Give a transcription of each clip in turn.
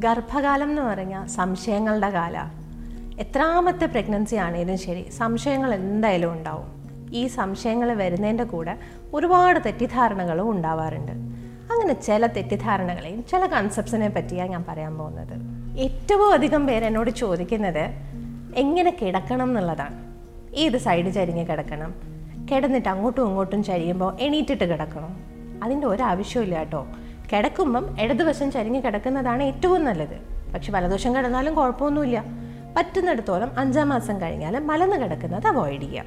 ഗർഭകാലം എന്ന് പറഞ്ഞാൽ സംശയങ്ങളുടെ കാല. എത്രാമത്തെ പ്രഗ്നൻസി ആണെങ്കിലും ശരി സംശയങ്ങൾ എന്തായാലും ഉണ്ടാവും. ഈ സംശയങ്ങൾ വരുന്നതിന്റെ കൂടെ ഒരുപാട് തെറ്റിദ്ധാരണകളും ഉണ്ടാവാറുണ്ട്. അങ്ങനെ ചില തെറ്റിദ്ധാരണകളെയും ചില കൺസെപ്റ്റ്സിനെ പറ്റിയാണ് ഞാൻ പറയാൻ പോകുന്നത്. ഏറ്റവും അധികം പേര് എന്നോട് ചോദിക്കുന്നത് എങ്ങനെ കിടക്കണം എന്നുള്ളതാണ്? ഏത് സൈഡ് ചരിഞ്ഞ് കിടക്കണം? കിടന്നിട്ട് അങ്ങോട്ടും ഇങ്ങോട്ടും ചരിയുമ്പോൾ എണീറ്റിട്ട് കിടക്കണം. അതിന്റെ ഒരാവശ്യമില്ല കേട്ടോ. കിടക്കുമ്പം ഇടതുവശം ചരിഞ്ഞ് കിടക്കുന്നതാണ് ഏറ്റവും നല്ലത്. പക്ഷെ വലതുവശം കിടന്നാലും കുഴപ്പമൊന്നുമില്ല. പറ്റുന്നിടത്തോളം അഞ്ചാം മാസം കഴിഞ്ഞാൽ മലന്ന് കിടക്കുന്നത് അവോയ്ഡ് ചെയ്യുക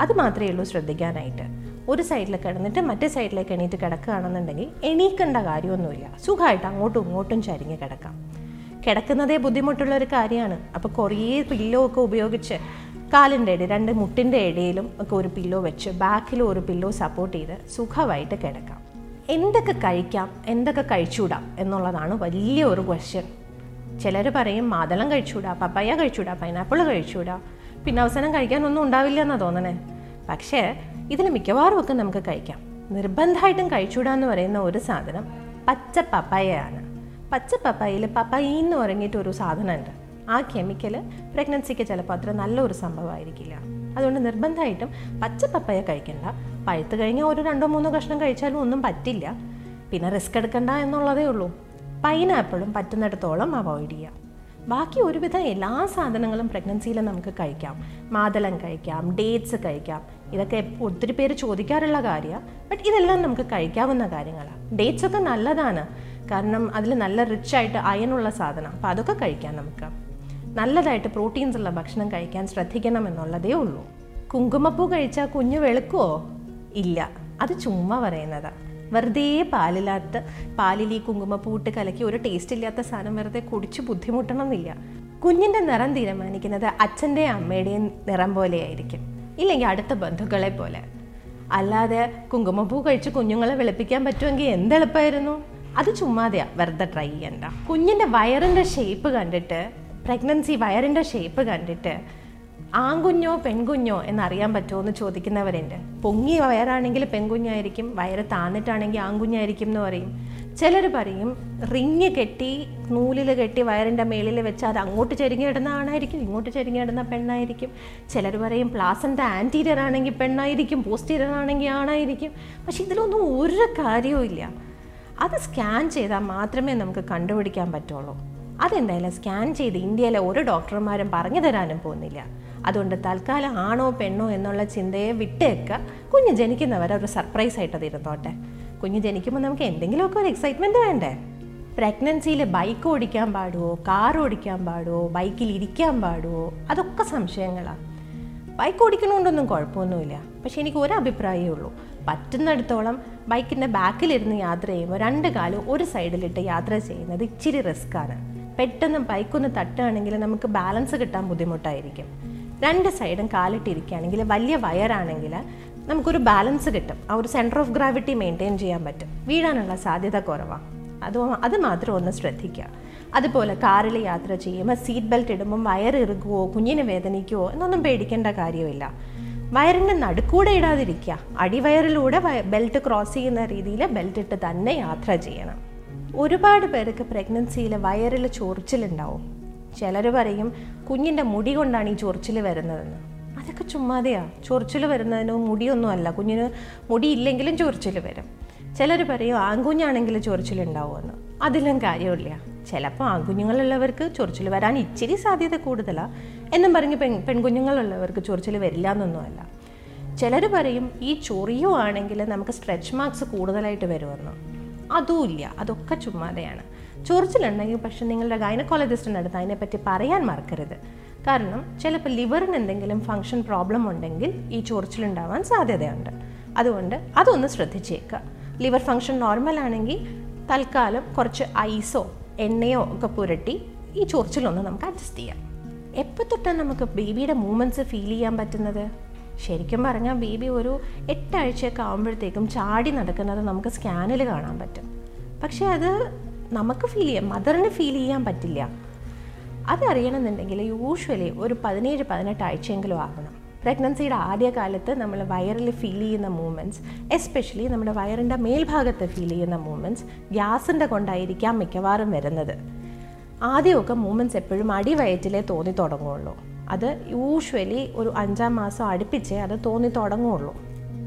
അത് മാത്രമേ ഉള്ളൂ ശ്രദ്ധിക്കാനായിട്ട്. ഒരു സൈഡിൽ കിടന്നിട്ട് മറ്റേ സൈഡിലേക്ക് എണീറ്റ് കിടക്കുകയാണെന്നുണ്ടെങ്കിൽ എണീക്കേണ്ട കാര്യമൊന്നുമില്ല. സുഖമായിട്ട് അങ്ങോട്ടും ഇങ്ങോട്ടും ചരിഞ്ഞ് കിടക്കാം. കിടക്കുന്നതേ ബുദ്ധിമുട്ടുള്ള ഒരു കാര്യമാണ്. അപ്പോൾ കുറേ പില്ലോ ഒക്കെ ഉപയോഗിച്ച് കാലിന്റെ ഇടയിൽ രണ്ട് മുട്ടിന്റെ ഇടയിലും ഒക്കെ ഒരു പില്ലോ വെച്ച് ബാക്കിലും ഒരു പില്ലോ സപ്പോർട്ട് ചെയ്ത് സുഖമായിട്ട് കിടക്കാം. എന്തൊക്കെ കഴിക്കാം എന്തൊക്കെ കഴിച്ചുകൂടാം എന്നുള്ളതാണ് വലിയ ഒരു ക്വസ്റ്റ്യൻ ചിലർ പറയും മാതളം കഴിച്ചൂടാ പപ്പായ കഴിച്ചൂടാ പൈനാപ്പിൾ കഴിച്ചൂടാ. പിന്നെ അവസാനം കഴിക്കാനൊന്നും ഉണ്ടാവില്ല എന്നാണ് തോന്നണേ. പക്ഷേ ഇതിൽ മിക്കവാറും ഒക്കെ നമുക്ക് കഴിക്കാം. നിർബന്ധമായിട്ടും കഴിച്ചൂടാ എന്ന് പറയുന്ന ഒരു സാധനം പച്ച പപ്പായയാണ് പച്ച പപ്പായയിൽ പപ്പായി എന്ന് പറഞ്ഞിട്ടൊരു സാധനമുണ്ട്. ആ കെമിക്കൽ പ്രഗ്നൻസിക്ക് ചിലപ്പോൾ അത്ര നല്ലൊരു സംഭവമായിരിക്കില്ല. അതുകൊണ്ട് നിർബന്ധമായിട്ടും പച്ച പപ്പായ കഴിക്കണ്ട. പഴുത്ത് കഴിഞ്ഞാൽ ഒരു രണ്ടോ മൂന്നോ കഷ്ണം കഴിച്ചാലും ഒന്നും പറ്റില്ല. പിന്നെ റിസ്ക് എടുക്കണ്ട എന്നുള്ളതേ ഉള്ളൂ. പൈനാപ്പിളും പറ്റുന്നിടത്തോളം അവോയ്ഡ് ചെയ്യുക ബാക്കി ഒരുവിധം എല്ലാ സാധനങ്ങളും പ്രഗ്നൻസിയിൽ നമുക്ക് കഴിക്കാം. മാതളം കഴിക്കാം ഡേറ്റ്സ് കഴിക്കാം. ഇതൊക്കെ ഒത്തിരി പേര് ചോദിക്കാറുള്ള കാര്യമാണ് ബട്ട് ഇതെല്ലാം നമുക്ക് കഴിക്കാവുന്ന കാര്യങ്ങളാണ് ഡേറ്റ്സ് ഒക്കെ നല്ലതാണ്. കാരണം അതിൽ നല്ല റിച്ച് ആയിട്ട് അയനുള്ള സാധനം. അപ്പോൾ അതൊക്കെ കഴിക്കാം നമുക്ക്. നല്ലതായിട്ട് പ്രോട്ടീൻസ് ഉള്ള ഭക്ഷണം കഴിക്കാൻ ശ്രദ്ധിക്കണം എന്നുള്ളതേ ഉള്ളൂ. കുങ്കുമപ്പൂ കഴിച്ചാൽ കുഞ്ഞു വെളുക്കുമോ ഇല്ല. അത് ചുമ്മാ പറയുന്നതാ. വെറുതെ പാലില്ലാത്ത പാലിൽ ഈ കുങ്കുമപ്പൂ ഇട്ട് കലക്കി ഒരു ടേസ്റ്റ് ഇല്ലാത്ത സാധനം വെറുതെ കുടിച്ച് ബുദ്ധിമുട്ടണം എന്നില്ല കുഞ്ഞിന്റെ നിറം തീരുമാനിക്കുന്നത് അച്ഛന്റെയും അമ്മയുടെയും നിറം പോലെയായിരിക്കും. ഇല്ലെങ്കിൽ അടുത്ത ബന്ധുക്കളെ പോലെ. അല്ലാതെ കുങ്കുമപ്പൂ കഴിച്ച് കുഞ്ഞുങ്ങളെ വെളുപ്പിക്കാൻ പറ്റുമെങ്കിൽ എന്തെളുപ്പമായിരുന്നു അത് ചുമ്മാതെയാ. വെറുതെ ട്രൈ ചെയ്യണ്ട. കുഞ്ഞിന്റെ വയറിന്റെ ഷേപ്പ് കണ്ടിട്ട് പ്രഗ്നൻസി വയറിന്റെ ഷേപ്പ് കണ്ടിട്ട് ആൺകുഞ്ഞോ പെൺകുഞ്ഞോ എന്നറിയാൻ പറ്റുമോ എന്ന് ചോദിക്കുന്നവരുണ്ട്. പൊങ്ങി വയറാണെങ്കിൽ പെൺകുഞ്ഞായിരിക്കും വയറ് താന്നിട്ടാണെങ്കിൽ ആൺകുഞ്ഞായിരിക്കും എന്ന് പറയും. ചിലർ പറയും റിങ് കെട്ടി നൂലിൽ കെട്ടി വയറിന്റെ മേളിൽ വെച്ച് അത് അങ്ങോട്ട് ചെരുങ്ങി കിടന്ന ആണായിരിക്കും ഇങ്ങോട്ട് ചെരുങ്ങി കിടന്ന പെണ്ണായിരിക്കും. ചിലർ പറയും പ്ലാസന്റെ ആന്റീരിയർ ആണെങ്കിൽ പെണ്ണായിരിക്കും പോസ്റ്റീരിയർ ആണെങ്കിൽ ആണായിരിക്കും. പക്ഷെ ഇതിലൊന്നും ഒരു കാര്യവും ഇല്ല അത് സ്കാൻ ചെയ്താൽ മാത്രമേ നമുക്ക് കണ്ടുപിടിക്കാൻ പറ്റുള്ളൂ. അതെന്തായാലും സ്കാൻ ചെയ്ത് ഇന്ത്യയിലെ ഒരു ഡോക്ടർമാരും പറഞ്ഞു തരാനും പോകുന്നില്ല. അതുകൊണ്ട് തൽക്കാലം ആണോ പെണ്ണോ എന്നുള്ള ചിന്തയെ വിട്ടേക്കുക കുഞ്ഞ് ജനിക്കുന്നവരെ ഒരു സർപ്രൈസ് ആയിട്ട് ഇരുന്നോട്ടെ. കുഞ്ഞ് ജനിക്കുമ്പോൾ നമുക്ക് എന്തെങ്കിലുമൊക്കെ ഒരു എക്സൈറ്റ്മെന്റ് വേണ്ടേ? പ്രഗ്നൻസിയിൽ ബൈക്ക് ഓടിക്കാൻ പാടുമോ കാർ ഓടിക്കാൻ പാടുമോ ബൈക്കിൽ ഇരിക്കാൻ പാടുമോ അതൊക്കെ സംശയങ്ങളാണ് ബൈക്ക് ഓടിക്കണോണ്ടൊന്നും കുഴപ്പമൊന്നുമില്ല. പക്ഷെ എനിക്ക് ഒരു അഭിപ്രായമേ ഉള്ളൂ. പറ്റുന്നിടത്തോളം ബൈക്കിന്റെ ബാക്കിലിരുന്ന് യാത്ര ചെയ്യുമ്പോൾ രണ്ട് കാലും ഒരു സൈഡിലിട്ട് യാത്ര ചെയ്യുന്നത് ഇച്ചിരി റിസ്ക്കാണ് പെട്ടെന്ന് ബൈക്കൊന്ന് തട്ടുകയാണെങ്കിൽ നമുക്ക് ബാലൻസ് കിട്ടാൻ ബുദ്ധിമുട്ടായിരിക്കും. രണ്ട് സൈഡും കാലിട്ടിരിക്കുകയാണെങ്കിൽ വലിയ വയറാണെങ്കിൽ നമുക്കൊരു ബാലൻസ് കിട്ടും. ആ ഒരു സെന്റർ ഓഫ് ഗ്രാവിറ്റി മെയിന്റെയിൻ ചെയ്യാൻ പറ്റും. വീഴാനുള്ള സാധ്യത കുറവാണ് അത് അത് മാത്രം ഒന്ന് ശ്രദ്ധിക്കുക. അതുപോലെ കാറിൽ യാത്ര ചെയ്യുമ്പോൾ സീറ്റ് ബെൽറ്റ് ഇടുമ്പം വയറിറുകുവോ കുഞ്ഞിനെ വേദനിക്കുവോ എന്നൊന്നും പേടിക്കേണ്ട കാര്യമില്ല. വയറിന്റെ നടുക്കൂടെ ഇടാതിരിക്കുക. അടിവയറിലൂടെ ബെൽറ്റ് ക്രോസ് ചെയ്യുന്ന രീതിയിൽ ബെൽറ്റ് ഇട്ട് തന്നെ യാത്ര ചെയ്യണം. ഒരുപാട് പേർക്ക് പ്രഗ്നൻസിയിൽ വയറിൽ ചൊറിച്ചിലുണ്ടാവും. ചിലർ പറയും കുഞ്ഞിന്റെ മുടി കൊണ്ടാണ് ഈ ചൊറിച്ചിൽ വരുന്നതെന്ന്. അതൊക്കെ ചുമ്മാതെയാ. ചൊറിച്ചിൽ വരുന്നതിന് മുടിയൊന്നും അല്ല. കുഞ്ഞിന് മുടി ഇല്ലെങ്കിലും ചൊറിച്ചിൽ വരും. ചിലർ പറയും ആൺകുഞ്ഞാണെങ്കിൽ ചൊറിച്ചിലുണ്ടാവുമെന്ന്. അതിലും കാര്യമില്ല. ചിലപ്പോൾ ആൺകുഞ്ഞുങ്ങളുള്ളവർക്ക് ചൊറിച്ചിൽ വരാൻ ഇച്ചിരി സാധ്യത കൂടുതലാണ് എന്നും പറഞ്ഞ് പെൺ പെൺകുഞ്ഞുങ്ങളുള്ളവർക്ക് ചൊറിച്ചിൽ വരില്ല എന്നൊന്നുമല്ല ചിലർ പറയും ഈ ചൊറിയുവാണെങ്കിൽ നമുക്ക് സ്ട്രെച്ച് മാർക്സ് കൂടുതലായിട്ട് വരുമെന്ന്. അതുമില്ല. അതൊക്കെ ചുമ്മാതെയാണ്. ചൊറിച്ചിലുണ്ടെങ്കിൽ പക്ഷെ നിങ്ങളുടെ ഗൈനക്കോളജിസ്റ്റിന്റെ അടുത്ത് അതിനെപ്പറ്റി പറയാൻ മറക്കരുത്. കാരണം ചിലപ്പോൾ ലിവറിന് എന്തെങ്കിലും ഫങ്ഷൻ പ്രോബ്ലം ഉണ്ടെങ്കിൽ ഈ ചൊറിച്ചിലുണ്ടാവാൻ സാധ്യതയുണ്ട്. അതുകൊണ്ട് അതൊന്ന് ശ്രദ്ധിച്ചേക്കുക. ലിവർ ഫങ്ഷൻ നോർമൽ ആണെങ്കിൽ തൽക്കാലം കുറച്ച് ഐസോ എണ്ണയോ ഒക്കെ പുരട്ടി ഈ ചൊറിച്ചിലൊന്ന് നമുക്ക് അഡ്ജസ്റ്റ് ചെയ്യാം. എപ്പോൾ തൊട്ടാണ് നമുക്ക് ബേബിയുടെ മൂമെന്റ്സ് ഫീൽ ചെയ്യാൻ പറ്റുന്നത്? ശരിക്കും പറഞ്ഞാൽ ബേബി ഒരു എട്ടാഴ്ചയൊക്കെ ആകുമ്പോഴത്തേക്കും ചാടി നടക്കുന്നത് നമുക്ക് സ്കാനിൽ കാണാൻ പറ്റും. പക്ഷേ അത് നമുക്ക് ഫീൽ ചെയ്യാം. മദറിന് ഫീൽ ചെയ്യാൻ പറ്റില്ല. അതറിയണമെന്നുണ്ടെങ്കിൽ യൂഷ്വലി ഒരു പതിനേഴ് പതിനെട്ട് ആഴ്ചയെങ്കിലും ആകണം. പ്രഗ്നൻസിയുടെ ആദ്യകാലത്ത് നമ്മൾ വയറിൽ ഫീൽ ചെയ്യുന്ന മൂവ്മെന്റ്സ് എസ്പെഷ്യലി നമ്മുടെ വയറിന്റെ മേൽഭാഗത്ത് ഫീൽ ചെയ്യുന്ന മൂവ്മെന്റ്സ് ഗ്യാസിന്റെ കൊണ്ടായിരിക്കാം മിക്കവാറും വരുന്നത്. ആദ്യമൊക്കെ മൂവ്മെന്റ്സ് എപ്പോഴും അടിവയറ്റിലേ തോന്നി തുടങ്ങുള്ളൂ. അത് യൂഷ്വലി ഒരു അഞ്ചാം മാസം അടുപ്പിച്ചേ അത് തോന്നി തുടങ്ങുള്ളൂ.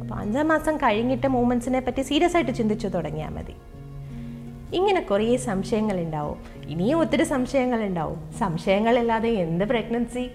അപ്പോൾ അഞ്ചാം മാസം കഴിഞ്ഞിട്ട് മൂമെൻസിനെ പറ്റി സീരിയസ് ആയിട്ട് ചിന്തിച്ചു തുടങ്ങിയാൽ മതി. ഇങ്ങനെ കുറേ സംശയങ്ങളുണ്ടാവും. ഇനിയും ഒത്തിരി സംശയങ്ങളുണ്ടാവും. സംശയങ്ങളില്ലാതെ എന്ത് പ്രഗ്നൻസി